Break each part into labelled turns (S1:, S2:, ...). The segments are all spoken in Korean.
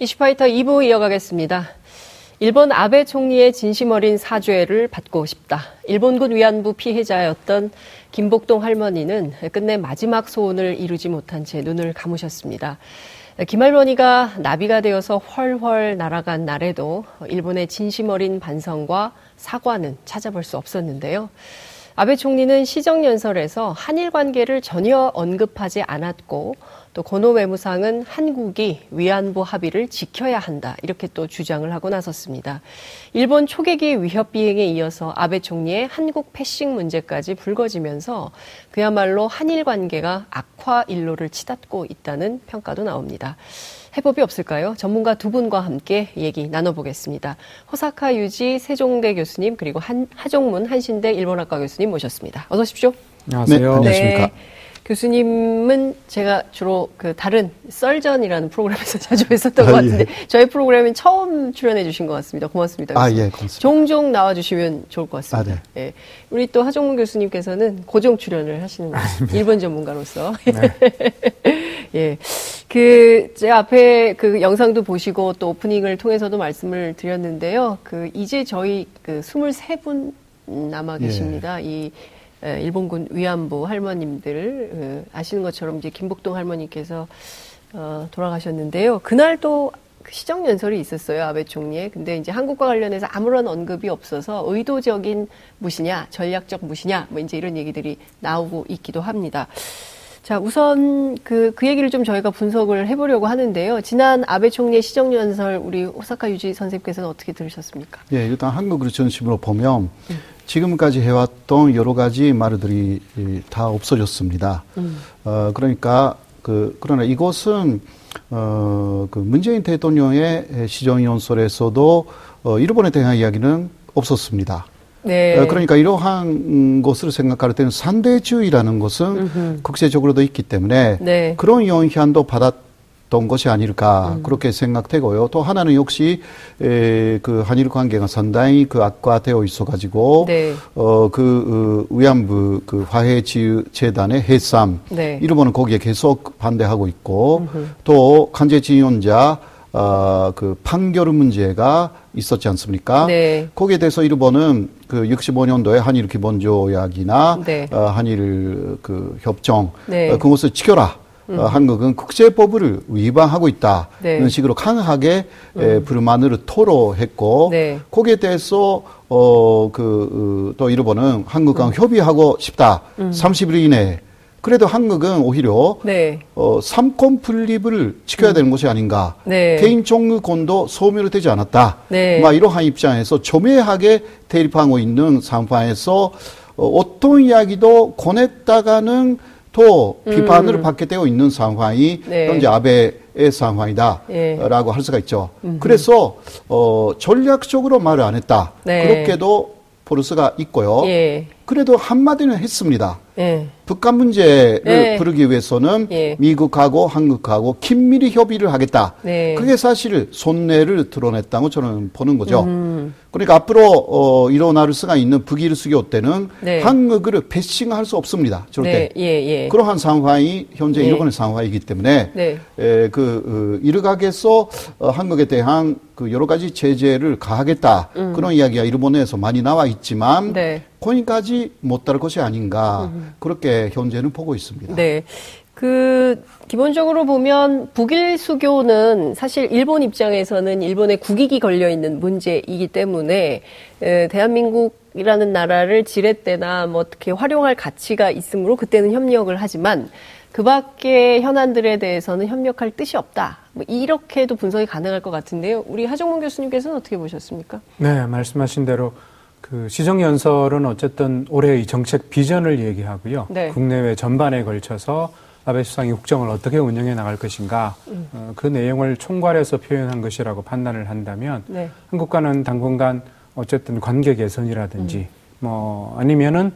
S1: 이슈파이터 2부 이어가겠습니다. 일본 아베 총리의 진심 어린 사죄를 받고 싶다. 일본군 위안부 피해자였던 김복동 할머니는 끝내 마지막 소원을 이루지 못한 채 눈을 감으셨습니다. 김 할머니가 나비가 되어서 훨훨 날아간 날에도 일본의 진심 어린 반성과 사과는 찾아볼 수 없었는데요. 아베 총리는 시정연설에서 한일 관계를 전혀 언급하지 않았고 또 고노 외무상은 한국이 위안부 합의를 지켜야 한다 이렇게 또 주장을 하고 나섰습니다. 일본 초계기 위협 비행에 이어서 아베 총리의 한국 패싱 문제까지 불거지면서 그야말로 한일 관계가 악화 일로를 치닫고 있다는 평가도 나옵니다. 해법이 없을까요? 전문가 두 분과 함께 얘기 나눠보겠습니다. 호사카 유지 세종대 교수님 그리고 한, 하종문 한신대 일본학과 교수님 모셨습니다. 어서 오십시오.
S2: 안녕하세요. 네,
S3: 안녕하십니까. 네.
S1: 교수님은 제가 주로 그 다른 썰전이라는 프로그램에서 자주 뵀었던 아, 것 같은데 예. 저희 프로그램에 처음 출연해 주신 것 같습니다. 고맙습니다.
S3: 아, 예, 고맙습니다.
S1: 종종 나와 주시면 좋을 것 같습니다. 아, 네. 예. 우리 또 하종문 교수님께서는 고정 출연을 하시는 것 같습니다. 일본 전문가로서. 네. 예. 그, 제 앞에 그 영상도 보시고 또 오프닝을 통해서도 말씀을 드렸는데요. 그, 이제 저희 그 23분 남아 예. 계십니다. 예. 이 일본군 위안부 할머님들 그 아시는 것처럼 이제 김복동 할머니께서 어, 돌아가셨는데요. 그날 또그 시정 연설이 있었어요 아베 총리의. 근데 이제 한국과 관련해서 아무런 언급이 없어서 의도적인 무시냐, 전략적 무시냐, 뭐 이제 이런 얘기들이 나오고 있기도 합니다. 자, 우선 그, 그 얘기를 좀 저희가 분석을 해보려고 하는데요. 지난 아베 총리의 시정연설 우리 오사카 유지 선생님께서는 어떻게 들으셨습니까?
S3: 예, 일단 한국으로 전심으로 보면 음. 지금까지 해왔던 여러 가지 말들이 다 없어졌습니다. 음. 어, 그러니까 그 그러나 이것은 어, 그 문재인 대통령의 시정연설에서도 어, 일본에 대한 이야기는 없었습니다. 네. 어, 그러니까 이러한 것을 생각할 때는 산대주의라는 것은 음흠. 국제적으로도 있기 때문에 네. 그런 영향도 받았 던 것이 아닐까 음. 그렇게 생각되고요. 또 하나는 역시 에, 그 한일 관계가 상당히 그 악화되어 있어가지고 네. 어그 어, 위안부 그 화해 재단의 해삼 네. 일본은 거기에 계속 반대하고 있고 음흠. 또 간제지원자 어그 판결 문제가 있었지 않습니까? 네. 거기에 대해서 일본은 그 65년도에 한일 기본조약이나 네. 어, 한일 그 협정 네. 어, 그것을 지켜라. 음. 어, 한국은 국제법을 위반하고 있다는 네. 식으로 강하게 음. 에, 불만을 토로했고 네. 거기에 대해서 어 그또 그, 일본은 한국과 음. 협의하고 싶다. 음. 30일 이내에 그래도 한국은 오히려 네. 어, 삼권 분립을 지켜야 음. 되는 것이 아닌가. 네. 개인 종류권도 소멸되지 않았다. 네. 막 이러한 입장에서 조매하게 대립하고 있는 상황에서 어, 어떤 이야기도 권했다가는 또 비판을 음. 받게 되어 있는 상황이 네. 현재 아베의 상황이다라고 예. 할 수가 있죠. 그래서 어, 전략적으로 말을 안 했다. 네. 그렇게도 볼 수가 있고요. 예. 그래도 한마디는 했습니다. 예. 북한 문제를 네. 부르기 위해서는 예. 미국하고 한국하고 긴밀히 협의를 하겠다. 네. 그게 사실 손해를 드러냈다고 저는 보는 거죠. 음. 그러니까 앞으로 어, 일어날 수가 있는 북일수교 때는 네. 한국을 배싱할 수 없습니다. 절대. 네. 예, 예. 그러한 상황이 현재 예. 일본의 상황이기 때문에 네. 에, 그 어, 일각에서 어, 한국에 대한 그 여러 가지 제재를 가하겠다 음. 그런 이야기가 일본에서 많이 나와 있지만 네. 거기까지 못 따를 것이 아닌가 음. 그렇게 현재는 보고 있습니다.
S1: 네. 그 기본적으로 보면 북일 수교는 사실 일본 입장에서는 일본의 국익이 걸려 있는 문제이기 때문에 에, 대한민국이라는 나라를 지렛대나 뭐 어떻게 활용할 가치가 있으므로 그때는 협력을 하지만 그 밖의 현안들에 대해서는 협력할 뜻이 없다. 뭐 이렇게도 분석이 가능할 것 같은데요. 우리 하정문 교수님께서는 어떻게 보셨습니까?
S2: 네, 말씀하신 대로 그 시정연설은 어쨌든 올해의 정책 비전을 얘기하고요. 네. 국내외 전반에 걸쳐서 아베 수상이 국정을 어떻게 운영해 나갈 것인가 음. 어, 그 내용을 총괄해서 표현한 것이라고 판단을 한다면 네. 한국과는 당분간 어쨌든 관계 개선이라든지 음. 뭐 아니면은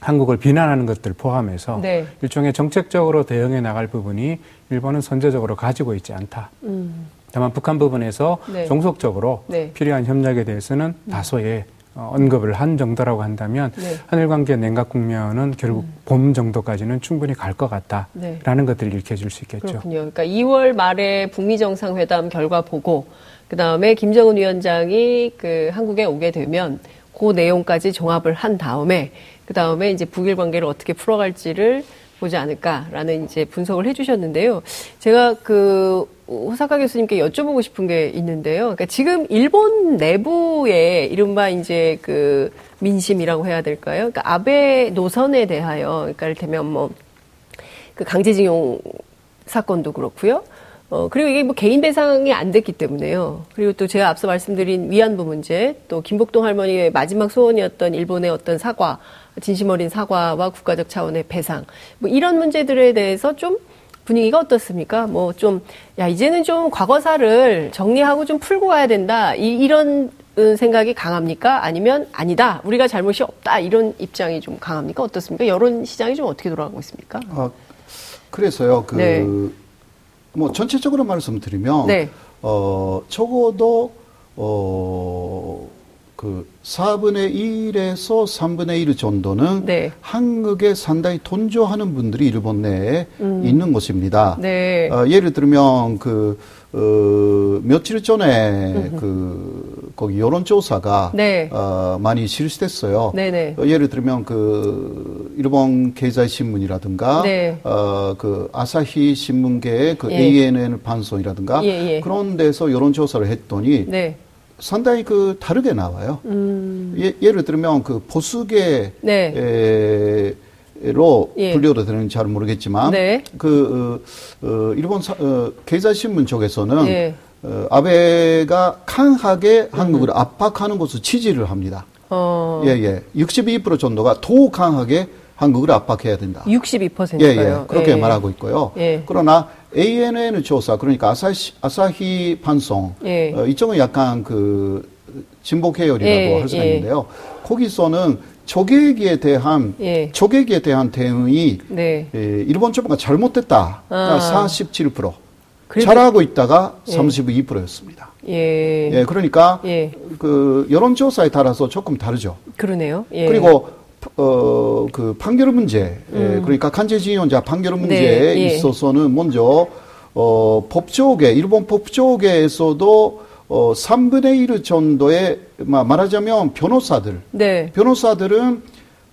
S2: 한국을 비난하는 것들 포함해서 네. 일종의 정책적으로 대응해 나갈 부분이 일본은 선제적으로 가지고 있지 않다. 음. 다만 북한 부분에서 네. 종속적으로 네. 필요한 협력에 대해서는 음. 다소의 어, 언급을 한 정도라고 한다면 네. 한일 관계 냉각 국면은 결국 음. 봄 정도까지는 충분히 갈 것 같다라는 네. 것들을 읽혀줄 수 있겠죠.
S1: 그렇군요. 그러니까 2월 말에 북미 정상회담 결과 보고 그 다음에 김정은 위원장이 그 한국에 오게 되면 그 내용까지 종합을 한 다음에 그 다음에 이제 북일 관계를 어떻게 풀어갈지를 보지 않을까라는 이제 분석을 해주셨는데요. 제가 그 호사카 교수님께 여쭤보고 싶은 게 있는데요. 그러니까 지금 일본 내부에 이른바 이제 그 민심이라고 해야 될까요? 그러니까 아베 노선에 대하여, 그러니까 이를테면 뭐 그 강제징용 사건도 그렇고요. 어, 그리고 이게 뭐 개인 배상이 안 됐기 때문에요. 그리고 또 제가 앞서 말씀드린 위안부 문제, 또 김복동 할머니의 마지막 소원이었던 일본의 어떤 사과, 진심 어린 사과와 국가적 차원의 배상, 뭐 이런 문제들에 대해서 좀 분위기가 어떻습니까? 뭐 좀, 야, 이제는 좀 과거사를 정리하고 좀 풀고 가야 된다. 이, 이런 생각이 강합니까? 아니면 아니다. 우리가 잘못이 없다. 이런 입장이 좀 강합니까? 어떻습니까? 여론 시장이 좀 어떻게 돌아가고 있습니까? 아,
S3: 그래서요. 그 네. 뭐 전체적으로 말씀드리면 네. 어 적어도 어 그 4분의 1에서 3분의 1 정도는 네. 한국에 상당히 돈조하는 분들이 일본 내에 음. 있는 것입니다. 네. 어, 예를 들면 그 어, 며칠 전에 음흠. 그 거기 여론조사가 네. 어, 많이 실시됐어요. 네네. 어, 예를 들면 그 일본 계좌신문이라든가 네. 어, 그 아사히 신문계의 그 예. ANN 방송이라든가 예, 예. 그런 데서 여론조사를 했더니 네. 상당히 그 다르게 나와요. 음. 예, 를 들면 그 보수계 네. 에, 로 예. 분류도 되는지 잘 모르겠지만 네. 그 어, 어, 일본 사, 어, 계좌신문 쪽에서는 예. 어, 아베가 강하게 한국을 음. 압박하는 것을 지지를 합니다. 어. 예, 예. 62% 정도가 더 강하게 한국을 압박해야 된다.
S1: 62%가요. 예, 예.
S3: 그렇게 예. 말하고 있고요. 예. 그러나 ANN 조사 그러니까 아사히, 아사히 판송 예. 어, 이쪽은 약간 그 진보 계열이라고 예, 할 수가 있는데요. 거기서는 조개기에 대한 예. 조개기에 대한 대응이 네. 예, 일본 정부가 잘못됐다. 아. 47%. 그래도, 잘하고 있다가 예. 32%였습니다. 예. 예, 그러니까 예. 그 여론조사에 따라서 조금 다르죠.
S1: 그러네요.
S3: 예. 그리고 어, 그 판결 문제, 예, 음. 그러니까 간제징용자 판결 문제에 네. 예. 있어서는 먼저 어, 법조계, 일본 법조계에서도 어, 3분의 1 정도의, 말하자면 변호사들. 네. 변호사들은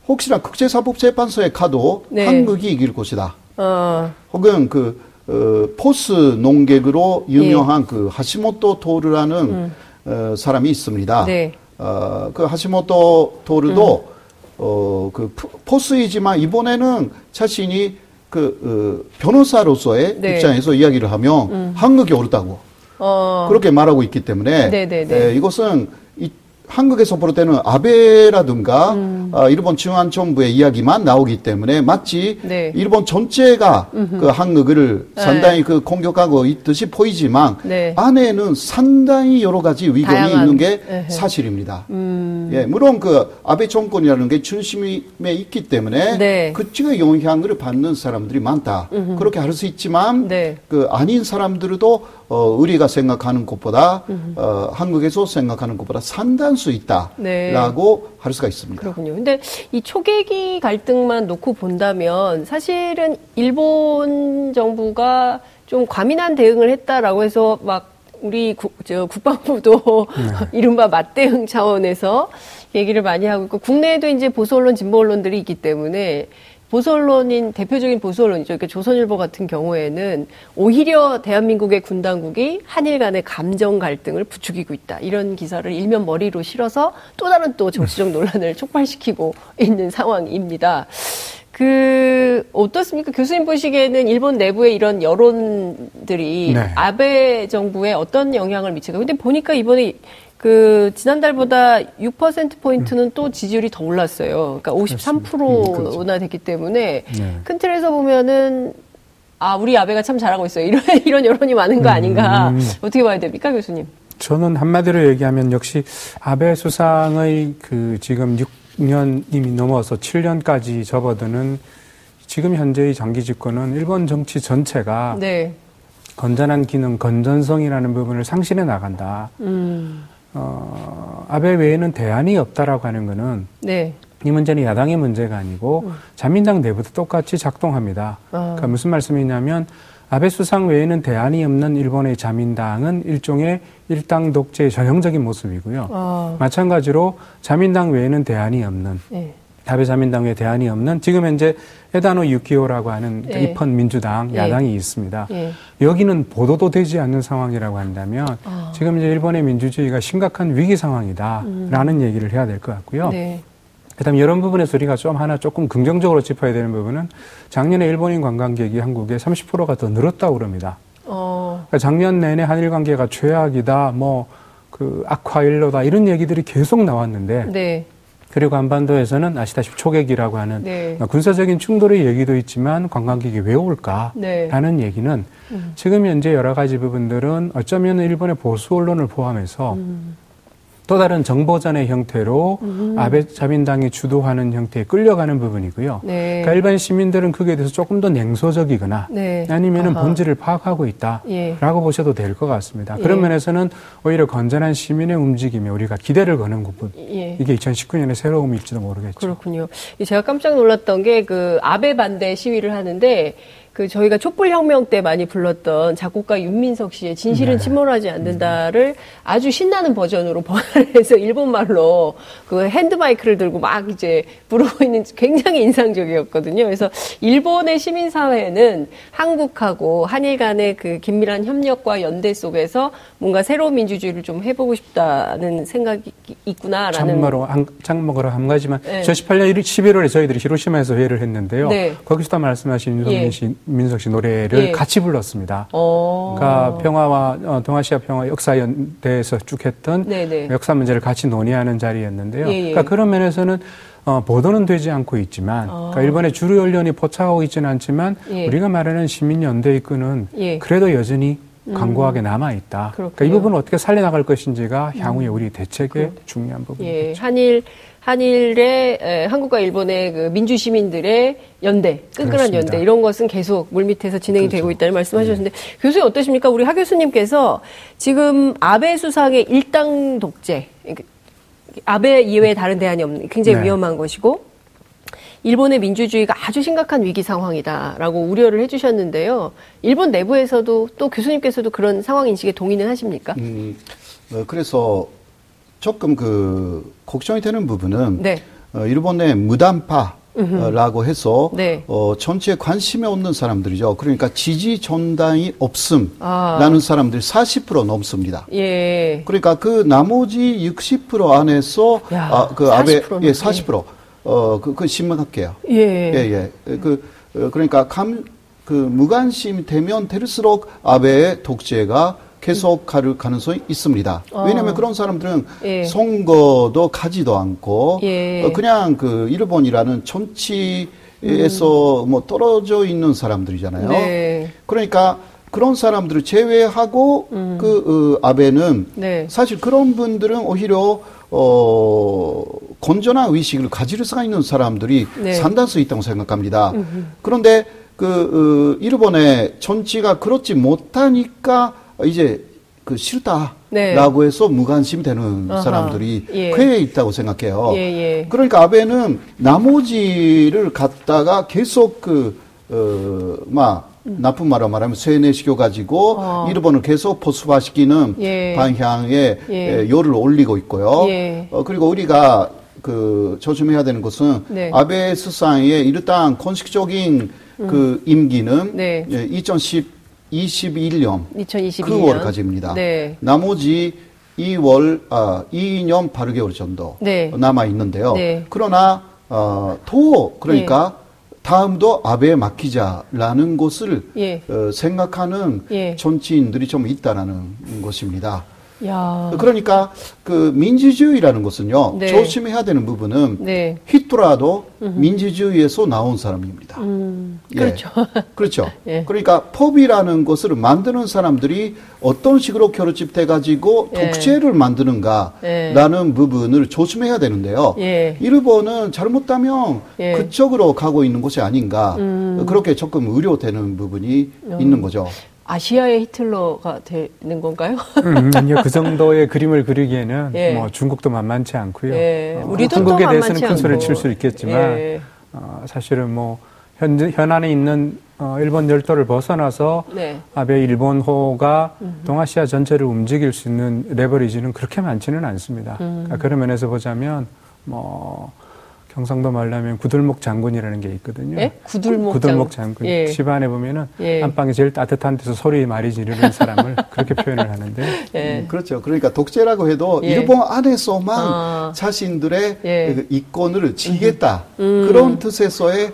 S3: 혹시나 국제사법재판소에 가도 네. 한국이 이길 것이다. 어. 혹은 그, 어, 포스 농객으로 유명한 네. 그 하시모토 토르라는 음. 어, 사람이 있습니다. 네. 어, 그 하시모토 토르도 음. 어, 그 포스이지만 이번에는 자신이 그 어, 변호사로서의 네. 입장에서 이야기를 하면 음. 한국이 옳다고 어. 그렇게 말하고 있기 때문에 네, 네, 네. 에, 이것은 이, 한국에서 볼 때는 아베라든가 음. 어, 일본 중앙 정부의 이야기만 나오기 때문에 마치 네. 일본 전체가 음흠. 그 한국을 네. 상당히 그 공격하고 있듯이 보이지만 네. 안에는 상당히 여러 가지 의견이 다양한. 있는 게 에헤. 사실입니다. 음. 예, 물론 그 아베 정권이라는 게 중심에 있기 때문에 네. 그쪽의 영향을 받는 사람들이 많다. 음흠. 그렇게 할 수 있지만 네. 그 아닌 사람들도 어, 우리가 생각하는 것보다 어, 한국에서 생각하는 것보다 상당수 있다라고 네. 할 수가 있습니다.
S1: 그렇군요. 근데 이 초계기 갈등만 놓고 본다면 사실은 일본 정부가 좀 과민한 대응을 했다라고 해서 막 우리 국, 저 국방부도 네. 이른바 맞대응 차원에서 얘기를 많이 하고 있고 국내에도 이제 보수 언론, 진보 언론들이 있기 때문에 보수 언론인 대표적인 보수 언론이죠. 그러니까 조선일보 같은 경우에는 오히려 대한민국의 군 당국이 한일 간의 감정 갈등을 부추기고 있다. 이런 기사를 일면 머리로 실어서 또 다른 또 정치적 논란을 촉발시키고 있는 상황입니다. 그 어떻습니까? 교수님 보시기에는 일본 내부의 이런 여론들이 네. 아베 정부에 어떤 영향을 미칠까? 근데 보니까 이번에 그 지난달보다 6% 포인트는 음. 또 지지율이 더 올랐어요. 그러니까 53%나 음, 그렇죠. 됐기 때문에 네. 큰 틀에서 보면은 아 우리 아베가 참 잘하고 있어요. 이런 이런 여론이 많은 거 아닌가? 음. 어떻게 봐야 됩니까, 교수님?
S2: 저는 한마디로 얘기하면 역시 아베 수상의 그 지금 6년 이미 넘어서 7년까지 접어드는 지금 현재의 장기 집권은 일본 정치 전체가 네. 건전한 기능, 건전성이라는 부분을 상실해 나간다. 음. 어, 아베 외에는 대안이 없다라고 하는 거는 네. 이 문제는 야당의 문제가 아니고 음. 자민당 내부도 똑같이 작동합니다. 아. 그러니까 무슨 말씀이냐면 아베 수상 외에는 대안이 없는 일본의 자민당은 일종의 일당 독재의 전형적인 모습이고요. 아. 마찬가지로 자민당 외에는 대안이 없는 네. 자민당 외에 대안이 없는 지금 현재 에다노 유키오라고 하는 네. 입헌 민주당 네. 야당이 있습니다. 네. 여기는 보도도 되지 않는 상황이라고 한다면 아. 지금 이제 일본의 민주주의가 심각한 위기 상황이다라는 음. 얘기를 해야 될 것 같고요. 네. 그다음 에 이런 부분에서 우리가 좀 하나 조금 긍정적으로 짚어야 되는 부분은 작년에 일본인 관광객이 한국에 30%가 더 늘었다고 그럽니다. 어. 그러니까 작년 내내 한일 관계가 최악이다, 뭐 그 악화일로다 이런 얘기들이 계속 나왔는데 네. 그리고 한반도에서는 아시다시피 초계기라고 하는 네. 군사적인 충돌의 얘기도 있지만 관광객이 왜 올까라는 네. 얘기는 음. 지금 현재 여러 가지 부분들은 어쩌면 일본의 보수 언론을 포함해서 음. 또 다른 정보전의 형태로 음. 아베 자민당이 주도하는 형태에 끌려가는 부분이고요. 네. 그러니까 일반 시민들은 그에 대해서 조금 더 냉소적이거나 네. 아니면은 아하. 본질을 파악하고 있다라고 예. 보셔도 될 것 같습니다. 예. 그런 면에서는 오히려 건전한 시민의 움직임에 우리가 기대를 거는 부분 예. 이게 2019년의 새로움일지도 모르겠죠.
S1: 그렇군요. 제가 깜짝 놀랐던 게 그 아베 반대 시위를 하는데 그 저희가 촛불혁명 때 많이 불렀던 작곡가 윤민석 씨의 진실은 네. 침몰하지 않는다를 아주 신나는 버전으로 번안을 해서 일본말로 그 핸드마이크를 들고 막 이제 부르고 있는 굉장히 인상적이었거든요. 그래서 일본의 시민사회는 한국하고 한일 간의 그 긴밀한 협력과 연대 속에서 뭔가 새로운 민주주의를 좀 해보고 싶다는 생각이 있구나라는.
S2: 참고로 한, 참고로 한 가지만 네. 2018년 11월에 저희들이 히로시마에서 회의를 했는데요. 네. 거기서도 말씀하신 윤석민 예. 씨 민석 씨 노래를 예. 같이 불렀습니다. 오. 어. 그러니까 평화와 어, 동아시아 평화 역사 연대에서 쭉 했던 네네. 역사 문제를 같이 논의하는 자리였는데요. 예예. 예. 그러니까 그런 면에서는 어, 보도는 되지 않고 있지만, 어. 그러니까 일본의 주류 언론이 포착하고 있지는 않지만, 예. 우리가 말하는 시민 연대의 끈은 예. 그래도 여전히 강고하게 음. 남아 있다. 그러니까 이 부분을 어떻게 살려 나갈 것인지가 향후에 음. 우리 대책의 그, 중요한 부분이죠. 예.
S1: 한일 한일의 에, 한국과 일본의 그 민주 시민들의 연대, 끈끈한 그렇습니다. 연대 이런 것은 계속 물밑에서 진행이 그렇죠. 되고 있다는 말씀하셨는데 네. 교수님 어떠십니까? 우리 하 교수님께서 지금 아베 수상의 일당 독재, 아베 이외에 다른 대안이 없는 굉장히 네. 위험한 것이고 일본의 민주주의가 아주 심각한 위기 상황이다라고 우려를 해주셨는데요. 일본 내부에서도 또 교수님께서도 그런 상황 인식에 동의는 하십니까? 음,
S3: 어, 그래서 조금 그 걱정이 되는 부분은 네. 어, 일본의 무단파 라고 해서 네. 어, 전체에 관심이 없는 사람들이죠. 그러니까 지지 전당이 없음라는 아. 사람들이 40% 넘습니다. 예. 그러니까 그 나머지 60% 안에서 야, 아, 그 아베 예, 40% 어, 그, 그 신문학계요. 예. 예, 예. 그, 어, 그러니까 감, 그 무관심이 되면 될수록 아베의 독재가 계속 갈 가능성이 있습니다. 어. 왜냐하면 그런 사람들은 예. 선거도 가지도 않고 예. 어, 그냥 그 일본이라는 정치에서 음. 뭐 떨어져 있는 사람들이잖아요. 네. 그러니까 그런 사람들을 제외하고 음. 그 어, 아베는 네. 사실 그런 분들은 오히려 어 건전한 의식을 가질 수가 있는 사람들이 네. 상당수 있다고 생각합니다. 음흠. 그런데 그 어, 일본의 정치가 그렇지 못하니까 이제 그 싫다라고 네. 해서 무관심 되는 아하. 사람들이 예. 꽤 있다고 생각해요. 예, 예. 그러니까 아베는 나머지를 갖다가 계속 그, 어, 막, 음. 나쁜 말로 말하면 세뇌시켜 가지고 어. 일본을 계속 보수화시키는 예. 방향에 예. 요를 올리고 있고요. 예. 어, 그리고 우리가 그 조심해야 되는 것은 네. 아베 수상의 일단 공식적인 음. 그 임기는 네. 2010 21년 2021년 9월까지입니다. 네. 나머지 2월 아 2년 8개월 정도 네. 남아 있는데요. 네. 그러나 어, 또 그러니까 네. 다음도 아베에 맡기자라는 것을 예. 어, 생각하는 예. 정치인들이 좀 있다라는 것입니다. 야. 그러니까 그 민주주의라는 것은요 네. 조심해야 되는 부분은 네. 히트라도 음흠. 민주주의에서 나온 사람입니다. 음,
S1: 예. 그렇죠.
S3: 그렇죠. 예. 그러니까 법이라는 것을 만드는 사람들이 어떤 식으로 결집돼 가지고 예. 독재를 만드는가라는 예. 부분을 조심해야 되는데요. 예. 일본은 잘못하면 예. 그쪽으로 가고 있는 것이 아닌가 음. 그렇게 조금 의료되는 부분이 음. 있는 거죠.
S1: 아시아의 히틀러가 되는 건가요?
S2: 음, 아니요, 그 정도의 그림을 그리기에는 예. 뭐 중국도 만만치 않고요. 예. 어, 우리도 한국에 대해서는 큰 소리를 칠 수 있겠지만 예. 어, 사실은 뭐 현, 현안에 있는 어, 일본 열도를 벗어나서 네. 아베 일본호가 음흠. 동아시아 전체를 움직일 수 있는 레버리지는 그렇게 많지는 않습니다. 음. 그러니까 그런 면에서 보자면 뭐 경상도 말하면 구들목 장군이라는 게 있거든요.
S1: 예? 구들목,
S2: 구들목 장군. 예. 집안에 보면은 예. 안방이 제일 따뜻한 데서 소리 많이 지르는 사람을 그렇게 표현을 하는데.
S3: 예. 음, 그렇죠. 그러니까 독재라고 해도 예. 일본 안에서만 아. 자신들의 예. 그 이권을 지겠다. 음. 그런 뜻에서의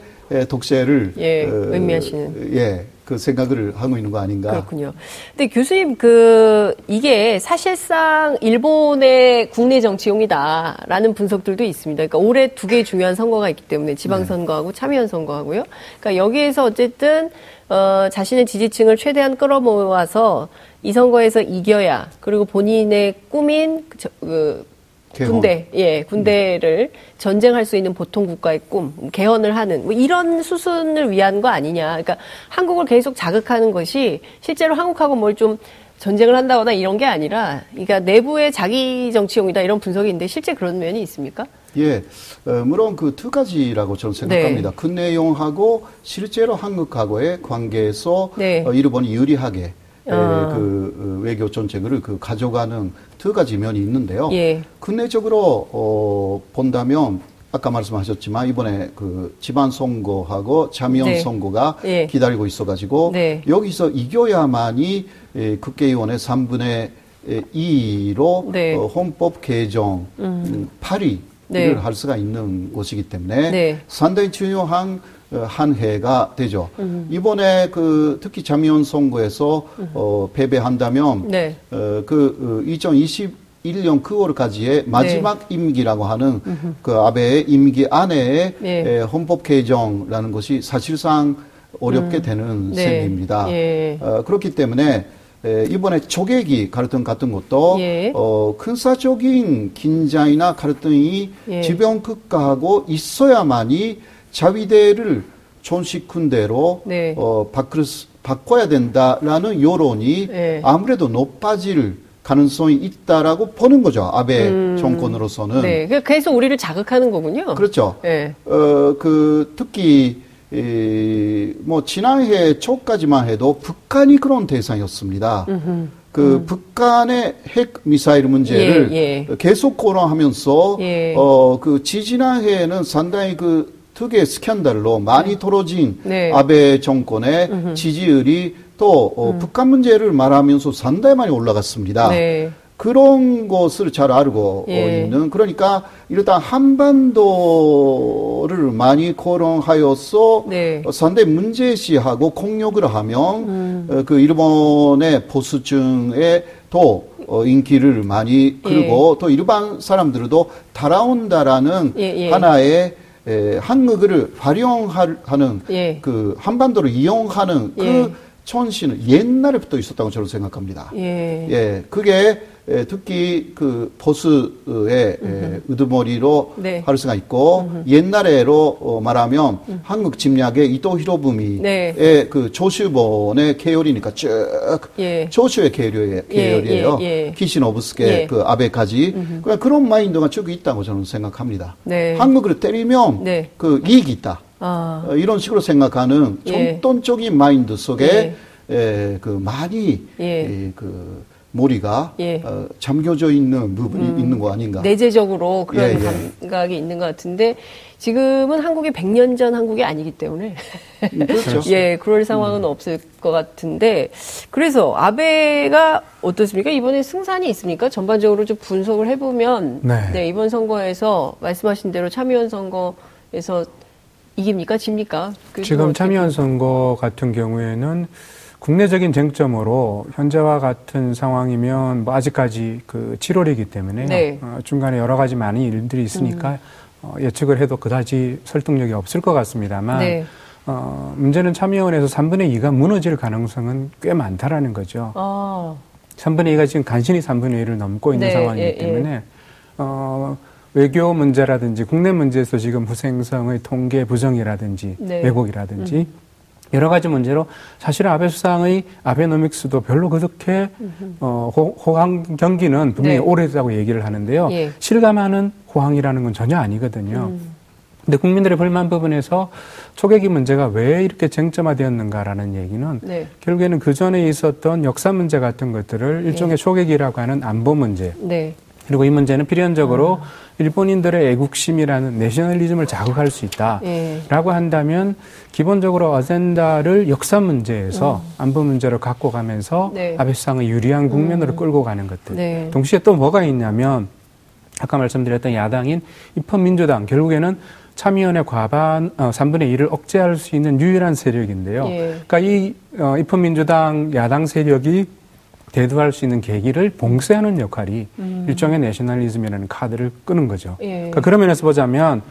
S3: 독재를
S1: 예, 어, 의미하시는
S3: 예. 그 생각을 하고 있는 거 아닌가.
S1: 그렇군요. 근데 교수님, 그, 이게 사실상 일본의 국내 정치용이다라는 분석들도 있습니다. 그러니까 올해 두 개의 중요한 선거가 있기 때문에 지방선거하고 네. 참여연 선거하고요. 그러니까 여기에서 어쨌든, 어, 자신의 지지층을 최대한 끌어모아서 이 선거에서 이겨야, 그리고 본인의 꿈인 그, 그 개헌. 군대, 예, 군대를 전쟁할 수 있는 보통 국가의 꿈, 개헌을 하는, 뭐 이런 수순을 위한 거 아니냐. 그러니까 한국을 계속 자극하는 것이 실제로 한국하고 뭘 좀 전쟁을 한다거나 이런 게 아니라, 그러니까 내부의 자기 정치용이다 이런 분석인데 실제 그런 면이 있습니까?
S3: 예, 어, 물론 그 두 가지라고 저는 생각합니다. 네. 그 내용하고 실제로 한국하고의 관계에서 네. 어, 일본이 유리하게 어. 그 어, 외교 정책을 그 가져가는 두 가지 면이 있는데요. 예. 근내적으로 어, 본다면 아까 말씀하셨지만 이번에 그 지방 선거하고 자미원 네. 선거가 예. 기다리고 있어가지고 네. 여기서 이겨야만이 예, 국회의원의 3분의 2로 네. 어, 헌법 개정 음. 8위를 네. 할 수가 있는 것이기 때문에 네. 상당히 중요한 어, 한 해가 되죠. 음. 이번에 그 특히 자미원 선거에서 음. 어, 패배한다면 네. 어, 그 2021년 9월까지의 마지막 네. 임기라고 하는 음흠. 그 아베의 임기 안에 네. 헌법 개정라는 것이 사실상 어렵게 음. 되는 네. 셈입니다. 예. 어, 그렇기 때문에 에, 이번에 조개기 갈등 같은 것도 예. 어, 근사적인 긴장이나 갈등이 예. 지병 국가하고 있어야만이 자위대를 존시쿤대로 네. 어, 바꿀, 바꿔야 된다라는 여론이 네. 아무래도 높아질 가능성이 있다라고 보는 거죠. 아베 음, 정권으로서는.
S1: 네. 그래서 우리를 자극하는 거군요.
S3: 그렇죠. 네. 어, 그, 특히, 이, 뭐, 지난해 초까지만 해도 북한이 그런 대상이었습니다. 음흠. 그 음. 북한의 핵 미사일 문제를 예, 예. 계속 거론하면서 예. 어그 지지난해에는 상당히 그 특유의 스캔들로 많이 토로진 네. 네. 아베 정권의 음흠. 지지율이 또 어, 음. 북한 문제를 말하면서 상당히 많이 올라갔습니다. 네. 그런 것을 잘 알고 예. 있는 그러니까 일단 한반도를 많이 거론하여서 네. 상당히 문제시하고 공격을 하면 음. 어, 그 일본의 보수층에 또 어, 인기를 많이 끌고 예. 또 일반 사람들도 따라온다라는 예, 예. 하나의 에, 한국어를 활용하는 예. 그 한반도를 이용하는 그 예. 촌시는 옛날에부터 있었다고 저는 생각합니다. 예. 예. 그게 에, 특히 그 보수의 에, 으드머리로 네. 할 수가 있고 음흠. 옛날에로 어, 말하면 음. 한국 침략의 이토 히로부미의 네. 그 조슈본의 계열이니까 쭉 예. 조슈의 계열이에요. 예, 계열이에요. 예, 예, 키시노브스케 예. 그 아베까지 그러니까 그런 마인드가 쭉 있다고 저는 생각합니다. 네. 한국을 때리면 네. 그 이익이 있다. 아. 어, 이런 식으로 생각하는 전통적인 마인드 속에 에, 그 많이 에, 그 머리가 예. 어, 잠겨져 있는 부분이 음, 있는 거 아닌가?
S1: 내재적으로 그런 예, 예. 감각이 있는 것 같은데 지금은 한국이 100년 전 한국이 아니기 때문에
S3: 음, 그렇죠.
S1: 예, 그럴 상황은 음. 없을 것 같은데 그래서 아베가 어떻습니까? 이번에 승산이 있습니까? 전반적으로 좀 분석을 해보면 네. 네 이번 선거에서 말씀하신 대로 참여연 선거에서 이깁니까? 집니까?
S2: 지금 참여연 선거 같은 경우에는 국내적인 쟁점으로 현재와 같은 상황이면 뭐 아직까지 그 7월이기 때문에 네. 어, 중간에 여러 가지 많은 일들이 있으니까 음. 어, 예측을 해도 그다지 설득력이 없을 것 같습니다만 네. 어, 문제는 참여원에서 3분의 2가 무너질 가능성은 꽤 많다라는 거죠. 아. 3분의 2가 지금 간신히 3분의 1을 넘고 있는 네, 상황이기 예, 예. 때문에 예. 어, 외교 문제라든지 국내 문제에서 지금 후생성의 통계 부정이라든지 네. 왜곡이라든지 음. 여러 가지 문제로 사실은 아베 수상의 아베노믹스도 별로 그렇게 어, 호황 경기는 분명히 네. 오래됐다고 얘기를 하는데요. 예. 실감하는 호황이라는 건 전혀 아니거든요. 음. 근데 국민들의 불만 부분에서 초계기 문제가 왜 이렇게 쟁점화되었는가라는 얘기는 네. 결국에는 그 전에 있었던 역사 문제 같은 것들을 일종의 네. 초계기라고 하는 안보 문제. 네. 그리고 이 문제는 필연적으로 음. 일본인들의 애국심이라는 내셔널리즘을 자극할 수 있다라고 예. 한다면 기본적으로 어젠다를 역사 문제에서 음. 안보 문제로 갖고 가면서 네. 아베 수상의 유리한 국면으로 음. 끌고 가는 것들. 네. 동시에 또 뭐가 있냐면 아까 말씀드렸던 야당인 입헌민주당 결국에는 참의원의 과반 어, 3분의 1을 억제할 수 있는 유일한 세력인데요. 예. 그러니까 이 어, 입헌민주당 야당 세력이 대두할 수 있는 계기를 봉쇄하는 역할이 음. 일종의 내셔널리즘이라는 카드를 끄는 거죠. 예. 그러니까 그런 면에서 보자면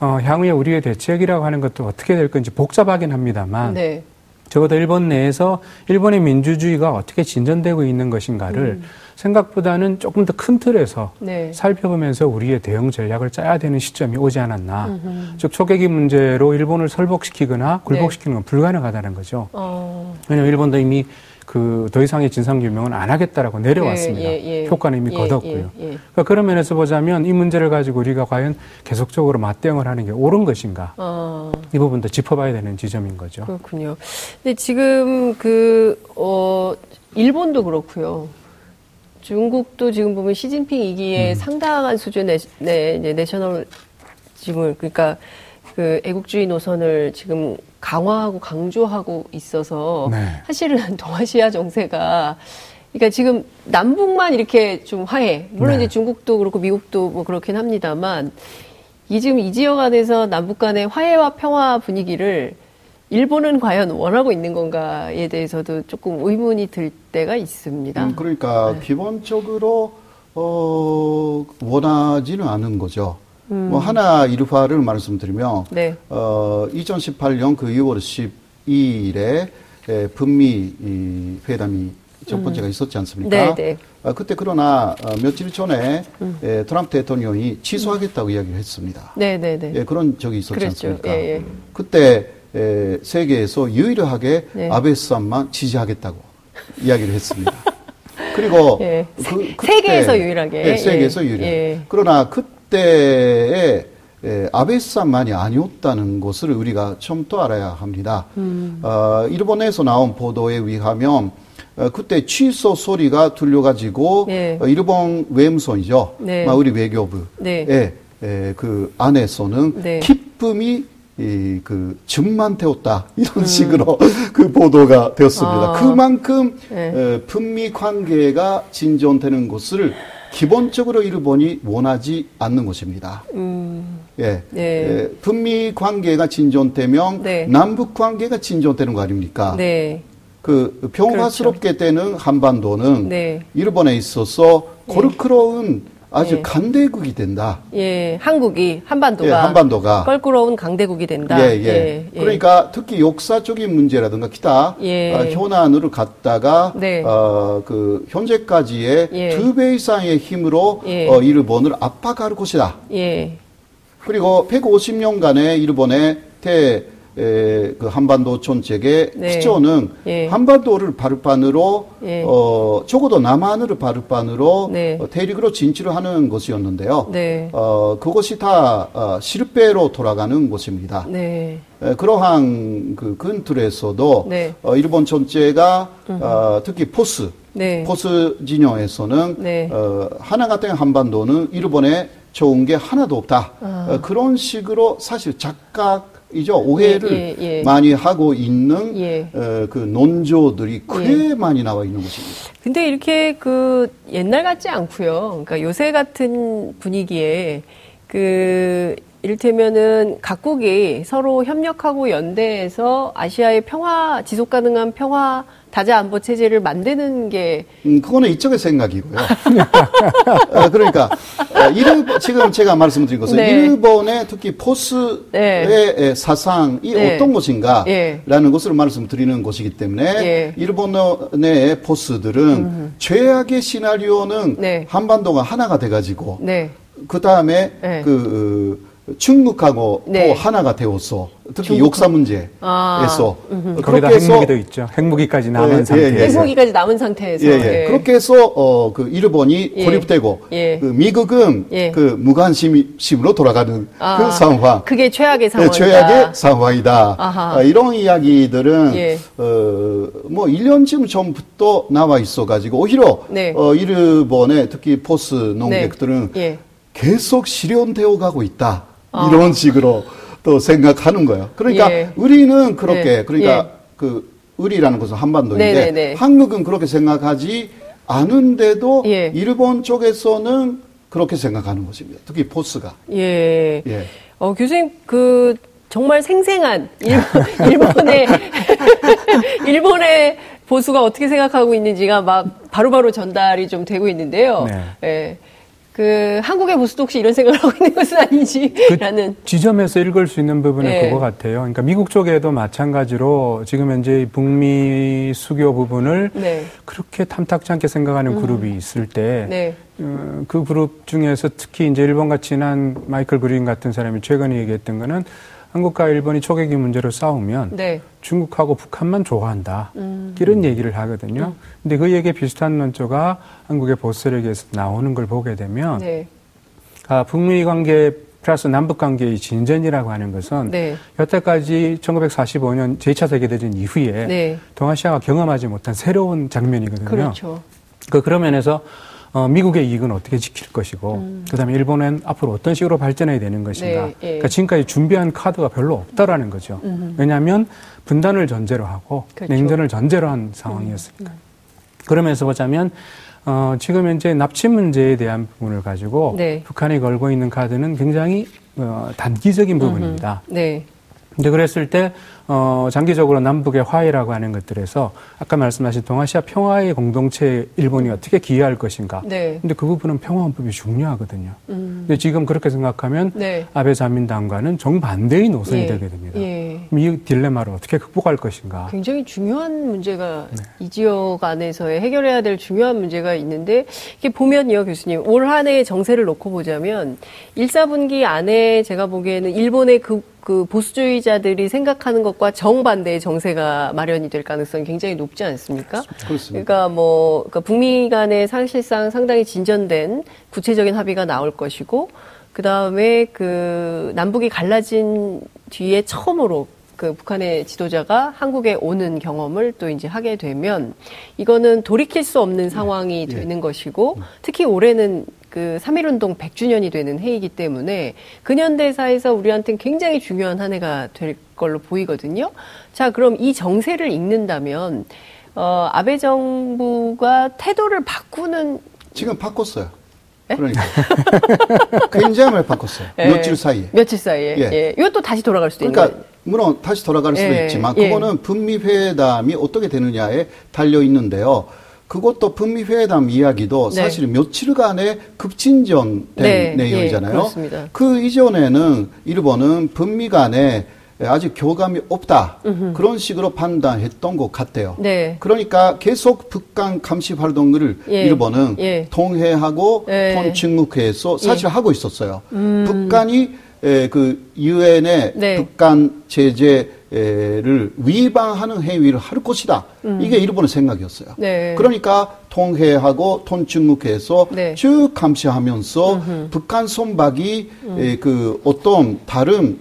S2: 어, 향후에 우리의 대책이라고 하는 것도 어떻게 될 건지 복잡하긴 합니다만 네. 적어도 일본 내에서 일본의 민주주의가 어떻게 진전되고 있는 것인가를 음. 생각보다는 조금 더 큰 틀에서 네. 살펴보면서 우리의 대응 전략을 짜야 되는 시점이 오지 않았나. 음흠. 즉 초계기 문제로 일본을 설복시키거나 굴복시키는 건 불가능하다는 거죠. 어. 왜냐하면 일본도 이미 그 더 이상의 진상 규명은 안 하겠다라고 내려왔습니다. 예, 예, 예. 효과는 이미 예, 거뒀고요. 예, 예. 그러니까 그런 면에서 보자면 이 문제를 가지고 우리가 과연 계속적으로 맞대응을 하는 게 옳은 것인가 어. 이 부분도 짚어봐야 되는 지점인 거죠.
S1: 그렇군요. 근데 지금 그 어, 일본도 그렇고요. 중국도 지금 보면 시진핑 이기에 음. 상당한 수준의 네, 네, 내셔널 지금 그러니까 그 애국주의 노선을 지금 강화하고 강조하고 있어서 네. 사실은 동아시아 정세가 그러니까 지금 남북만 이렇게 좀 화해 물론 네. 이제 중국도 그렇고 미국도 뭐 그렇긴 합니다만 이 지금 이 지역 안에서 남북 간의 화해와 평화 분위기를 일본은 과연 원하고 있는 건가에 대해서도 조금 의문이 들 때가 있습니다. 음,
S3: 그러니까 네. 기본적으로 어, 원하지는 않은 거죠. 음. 뭐 하나 일화를 말씀드리면 네. 어 2018년 그 6월 12일에 에, 북미 이 회담이 첫 번째가 음. 있었지 않습니까? 네, 네. 아, 그때 그러나 어, 며칠 전에 음. 에, 트럼프 대통령이 취소하겠다고 음. 이야기를 했습니다. 네, 네, 네. 예, 그런 적이 있었지 그랬죠. 않습니까? 예, 예. 그때 에, 세계에서 유일하게 네. 아베 수산만 지지하겠다고 이야기를 했습니다. 그리고 예.
S1: 그, 그때, 세계에서 유일하게.
S3: 네, 세계에서 예. 유일하게. 예. 그러나 그 때에 에, 아베스산만이 아니었다는 것을 우리가 처음 또 알아야 합니다. 음. 어, 일본에서 나온 보도에 의하면 어, 그때 취소 소리가 들려가지고 네. 어, 일본 외무성이죠. 네. 우리 외교부의 네. 에, 그 안에서는 네. 기쁨이 이, 그, 즙만 태웠다. 이런 음. 식으로 그 보도가 되었습니다. 아. 그만큼, 네. 에, 북미 관계가 진전되는 것을 기본적으로 일본이 원하지 않는 것입니다. 음. 예. 네. 예. 북미 관계가 진전되면 네. 남북 관계가 진전되는 거 아닙니까? 네. 그 평화스럽게 그렇죠. 되는 한반도는 네. 일본에 있어서 고르크로운 네. 아주 예. 강대국이 된다.
S1: 예, 한국이 한반도가, 예, 한반도가 껄끄러운 강대국이 된다.
S3: 예, 예. 예, 예. 그러니까 특히 역사적인 문제라든가 기타 예. 어, 현안으로 갔다가 네. 어, 그 현재까지의 예. 두배 이상의 힘으로 어, 일본을 압박할 것이다. 그리고 150년간의 일본의 대 에, 그 한반도 전책의 네. 기초는 예. 한반도를 바르판으로 예. 어, 적어도 남한을 바르판으로 네. 어, 대륙으로 진출을 하는 것이었는데요. 네. 어, 그것이 다 어, 실패로 돌아가는 것입니다. 네. 에, 그러한 그 근틀에서도 네. 어, 일본 전체가 어, 특히 포스 네. 포스 진영에서는 네. 어, 하나 같은 한반도는 일본에 좋은 게 하나도 없다. 아. 어, 그런 식으로 사실 작각 이죠 오해를 예, 예, 예. 많이 하고 있는 예. 어, 그 논조들이 꽤 예. 많이 나와 있는 것입니다.
S1: 근데 이렇게 그 옛날 같지 않고요. 그러니까 요새 같은 분위기에 그 이를테면은 각국이 서로 협력하고 연대해서 아시아의 평화 지속 가능한 평화 다자 안보 체제를 만드는 게
S3: 음, 그거는 이쪽의 생각이고요. 어, 그러니까 어, 일본 지금 제가 말씀드린 것은 네. 일본의 특히 포스의 네. 사상이 네. 어떤 것인가라는 네. 것을 말씀드리는 것이기 때문에 네. 일본 의 포스들은 음. 최악의 시나리오는 네. 한반도가 하나가 돼가지고 그 다음에 그 중국하고 네. 또 하나가 되었어. 특히 중국. 역사 문제에서 아.
S2: 거기다 핵무기도 있죠. 핵무기까지 남은 예, 상태에서
S1: 예, 예. 핵무기까지 남은 상태에서
S3: 예, 예. 그렇게 해서 어, 그 일본이 예. 고립되고 그 미국은 그 무관심으로 돌아가는 아. 그 상황.
S1: 그게 최악의 상황이다.
S3: 최악의 상황이다. 아, 이런 이야기들은 어, 뭐 1년쯤 전부터 나와 있어가지고 오히려 네. 어, 일본의 특히 포스 농객들은 네. 계속 실현되어 가고 있다. 아. 이런 식으로 또 생각하는 거예요. 그러니까 예. 우리는 그렇게 네. 그러니까 예. 그 의리라는 것은 한반도인데 네네네. 네, 네. 한국은 그렇게 생각하지 않은데도 예. 일본 쪽에서는 그렇게 생각하는 것입니다. 특히 포스가.
S1: 예. 예. 어, 교수님 그 정말 생생한 일본, 의 일본의 보수가 어떻게 생각하고 있는지가 막 바로바로 전달이 좀 되고 있는데요. 네. 예. 그 한국의 보수도 혹시 이런 생각을 하고 있는 것은 아닌지라는
S2: 그 지점에서 읽을 수 있는 부분은 네. 그거 같아요. 그러니까 미국 쪽에도 마찬가지로 지금 현재 북미 수교 부분을 네. 그렇게 탐탁지 않게 생각하는 음. 그룹이 있을 때그 네. 어, 그 그룹 중에서 특히 이제 일본과 친한 마이클 그린 같은 사람이 최근에 얘기했던 거는 한국과 일본이 초계기 문제로 싸우면 네. 중국하고 북한만 좋아한다. 음. 이런 얘기를 하거든요. 음. 근데 그 얘기에 비슷한 논조가 한국의 보스력에서 나오는 걸 보게 되면 네. 아, 북미 관계 플러스 남북 관계의 진전이라고 하는 것은 네. 여태까지 1945년 제2차 세계대전 이후에 네. 동아시아가 경험하지 못한 새로운 장면이거든요.
S1: 그렇죠.
S2: 그 그런 면에서 어, 미국의 이익은 어떻게 지킬 것이고, 음. 그 다음에 일본은 앞으로 어떤 식으로 발전해야 되는 것인가. 네, 예. 그러니까 지금까지 준비한 카드가 별로 없다라는 거죠. 음. 왜냐하면 분단을 전제로 하고 그렇죠. 냉전을 전제로 한 상황이었으니까. 음. 그러면서 보자면, 어, 지금 현재 납치 문제에 대한 부분을 가지고 네. 북한이 걸고 있는 카드는 굉장히 어, 단기적인 부분입니다. 네. 근데 그랬을 때 어, 장기적으로 남북의 화해라고 하는 것들에서 아까 말씀하신 동아시아 평화의 공동체 일본이 어떻게 기여할 것인가. 네. 근데 그 부분은 평화헌법이 중요하거든요. 음. 근데 지금 그렇게 생각하면 네. 아베 자민당과는 정반대의 노선이 예. 되게 됩니다. 예. 이 딜레마를 어떻게 극복할 것인가.
S1: 굉장히 중요한 문제가 네. 이 지역 안에서의 해결해야 될 중요한 문제가 있는데 이게 보면요, 교수님. 올 한 해의 정세를 놓고 보자면 1, 4분기 안에 제가 보기에는 일본의 그, 그 보수주의자들이 생각하는 것 것과 정반대의 정세가 마련이 될 가능성이 굉장히 높지 않습니까?
S3: 그렇습니다.
S1: 그러니까 뭐 그러니까 북미 간에 사실상 상당히 진전된 구체적인 합의가 나올 것이고 그 다음에 그 남북이 갈라진 뒤에 처음으로 그 북한의 지도자가 한국에 오는 경험을 또 이제 하게 되면 이거는 돌이킬 수 없는 상황이 네. 되는 것이고 음. 특히 올해는 그 3.1운동 100주년이 되는 해이기 때문에 근현대사에서 우리한테는 굉장히 중요한 한 해가 될 걸로 보이거든요. 자, 그럼 이 정세를 읽는다면, 어, 아베 정부가 태도를 바꾸는.
S3: 지금 바꿨어요. 에? 그러니까. 굉장히 많이 바꿨어요. 예. 며칠 사이에.
S1: 며칠 사이에. 예. 예. 이것도 다시 돌아갈 수도
S3: 그러니까 있는 물론 다시 돌아갈 수도 예. 있지만, 예. 그거는 북미 회담이 어떻게 되느냐에 달려 있는데요. 그것도 북미 회담 이야기도 네. 사실 며칠간의 급진전된 네. 내용이잖아요. 예, 그 이전에는 일본은 북미 간에 아직 교감이 없다 으흠. 그런 식으로 판단했던 것 같아요. 네. 그러니까 계속 북한 감시 활동을 예. 일본은 예. 통해하고 예. 통침묵해서 사실 예. 하고 있었어요. 음. 북한이 에, 그 유엔의 네. 북한 제재를 위반하는 행위를 할 것이다. 음. 이게 일본의 생각이었어요. 네. 그러니까 통해하고 통침묵해서 네. 쭉 감시하면서 음흠. 북한 선박이 음. 에, 그 어떤 다른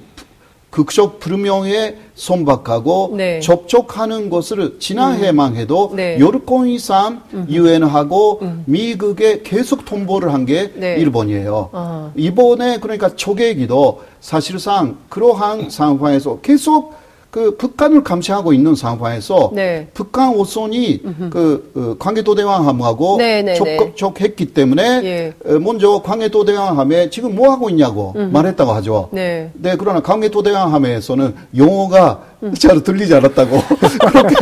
S3: 극적 불명에 손박하고 네. 접촉하는 것을 지난해만 음. 해도 음. 네. 여러 건 이상 유엔하고 음. 미국에 계속 통보를 한게 네. 일본이에요. 아. 이번에 그러니까 초계기도 사실상 그러한 상황에서 계속 그 북한을 감시하고 있는 상황에서 네. 북한 오선이 그 어, 광해도대왕함하고 네, 네, 네. 접촉했기 때문에 예. 어, 먼저 광해도대왕함에 지금 뭐 하고 있냐고 음흠. 말했다고 하죠. 네. 네 그러나 광해도대왕함에서는 용어가 음. 잘 들리지 않았다고 그렇게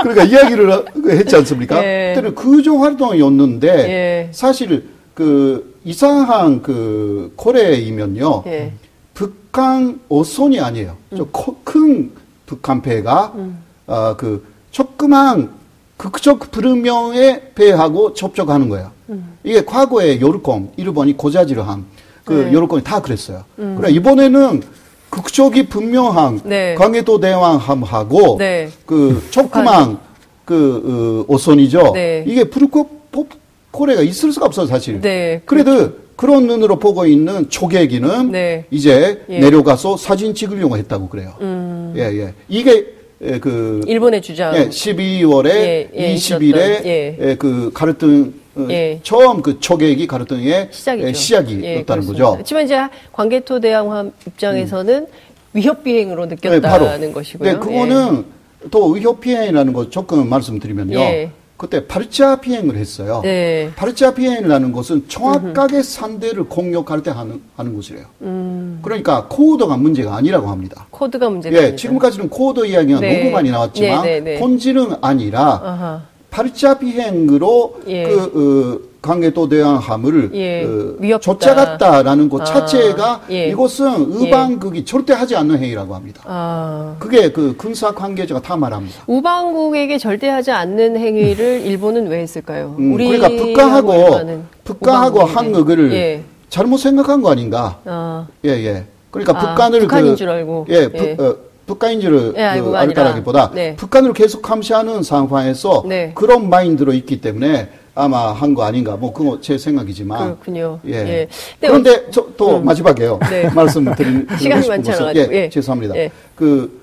S3: 그러니까 이야기를 했지 않습니까? 예. 그때는 그조 활동이었는데 예. 사실 그 이상한 그 코레이면요. 예. 북한 오선이 아니에요. 음. 큰 북한 배가 음. 어, 그 조그만 극적 불명의 배하고 접촉하는 거예요. 음. 이게 과거에 요르콤 일본이 고자질을 한그 네. 여론권이 다 그랬어요. 음. 그래 이번에는 극적이 분명한 네. 광해도 대왕함하고 네. 그 초크망 그 어, 오선이죠. 네. 이게 불꽃코레가 있을 수가 없어요 사실. 네. 그래도 그렇죠. 그런 눈으로 보고 있는 초계기는 네. 이제 예. 내려가서 사진 찍으려고 했다고 그래요. 음. 예, 예. 이게 예, 그
S1: 일본의 주장.
S3: 예, 12월에 예, 예, 20일에 예. 예, 그 가르등 어, 예. 처음 그 초계기 가르등의 시작이죠. 시작이었다는 거죠.
S1: 하지만 이제 광개토 대왕함 입장에서는 음. 위협 비행으로 느꼈다는 네, 것이고요.
S3: 네, 그거는 또 위협 비행이라는 거 조금 말씀드리면요. 그때 파르치아 비행을 했어요. 네. 파르치아 비행이라는 것은 정확하게 상대를 공격할 때 하는, 하는 것이래요. 음. 그러니까 고도가 문제가 아니라고 합니다.
S1: 고도가 문제가
S3: 예, 아니다. 지금까지는 고도 이야기가 네. 너무 많이 나왔지만 네, 네, 네. 본질은 아니라 아하. 파르치아 비행으로 예. 그 어, 광개토대왕함을 예, 어, 쫓아갔다라는 것 아, 자체가 예. 이것은 우방국이 예. 절대 하지 않는 행위라고 합니다. 아. 그게 그 군사 관계자가 다 말합니다.
S1: 우방국에게 절대 하지 않는 행위를 일본은 왜 했을까요?
S3: 음, 그러니까 북한하고 북한하고 한국을 예. 잘못 생각한 거 아닌가? 아. 예 예. 그러니까 아, 북한을
S1: 북한인 그, 줄 알고
S3: 예, 북, 예. 어, 북한인 줄을 예, 그 알까라기보다 네. 북한을 계속 감시하는 상황에서 네. 그런 마인드로 있기 때문에 아마 한 거 아닌가 뭐 그거 제 생각이지만
S1: 그렇군요.
S3: 예. 예. 그런데 저, 또 음. 마지막에요. 네. 말씀드린 시간이 많지 않아 예, 예. 죄송합니다. 예. 그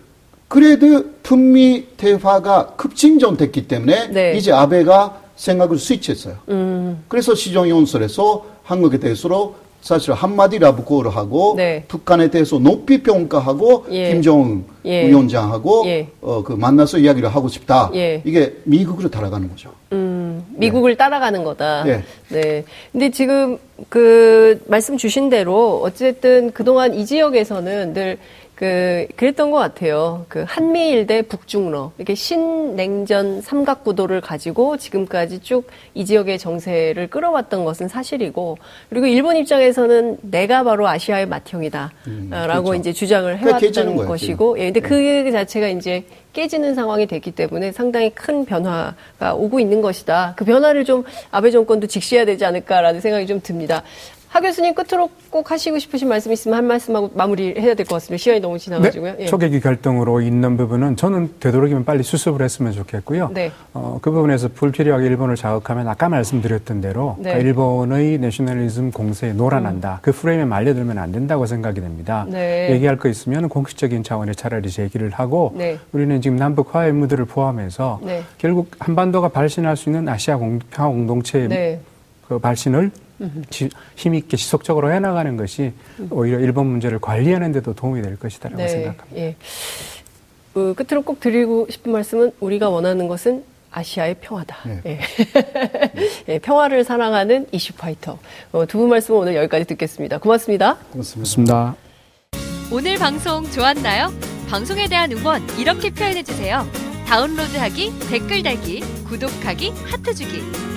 S3: 그래도 품미 대화가 급진전됐기 때문에 네. 이제 아베가 생각을 스위치했어요. 음. 그래서 시정연설에서 한국에 대해서 사실 한마디 라브코를 하고 네. 북한에 대해서 높이 평가하고 예. 김정은 예. 위원장하고 예. 어, 그 만나서 이야기를 하고 싶다. 예. 이게 미국으로 따라가는 거죠.
S1: 음, 미국을 네. 따라가는 거다. 네. 네. 근데 지금 그 말씀 주신 대로 어쨌든 그동안 이 지역에서는 늘 그, 그랬던 것 같아요. 그, 한미일 대 북중러. 이렇게 신냉전 삼각구도를 가지고 지금까지 쭉 이 지역의 정세를 끌어왔던 것은 사실이고, 그리고 일본 입장에서는 내가 바로 아시아의 맏형이다. 음, 라고 그렇죠. 이제 주장을 해왔던 것이고, 예, 근데 네. 그 자체가 이제 깨지는 상황이 됐기 때문에 상당히 큰 변화가 오고 있는 것이다. 그 변화를 좀 아베 정권도 직시해야 되지 않을까라는 생각이 좀 듭니다. 하 교수님 끝으로 꼭 하시고 싶으신 말씀 있으면 한 말씀하고 마무리해야 될 것 같습니다. 시간이 너무 지나가지고요. 네,
S2: 예. 초계기 결정으로 있는 부분은 저는 되도록이면 빨리 수습을 했으면 좋겠고요. 네. 어, 그 부분에서 불필요하게 일본을 자극하면 아까 말씀드렸던 대로 네. 그러니까 일본의 내셔널리즘 공세에 놀아난다. 음. 그 프레임에 말려들면 안 된다고 생각이 됩니다. 네. 얘기할 거 있으면 공식적인 차원에 차라리 제기를 하고 네. 우리는 지금 남북 화해 무드를 포함해서 네. 결국 한반도가 발신할 수 있는 아시아 평화 공동체의 네. 그 발신을 힘있게 지속적으로 해나가는 것이 오히려 일본 문제를 관리하는 데도 도움이 될 것이다라고 네, 생각합니다. 예.
S1: 그 끝으로 꼭 드리고 싶은 말씀은 우리가 원하는 것은 아시아의 평화다. 네. 예. 예, 평화를 사랑하는 이슈 파이터. 어, 두분 말씀은 오늘 여기까지 듣겠습니다. 고맙습니다.
S2: 고맙습니다.
S4: 오늘 방송 좋았나요? 방송에 대한 응원 이렇게 표현해 주세요. 다운로드하기, 댓글 달기, 구독하기, 하트 주기.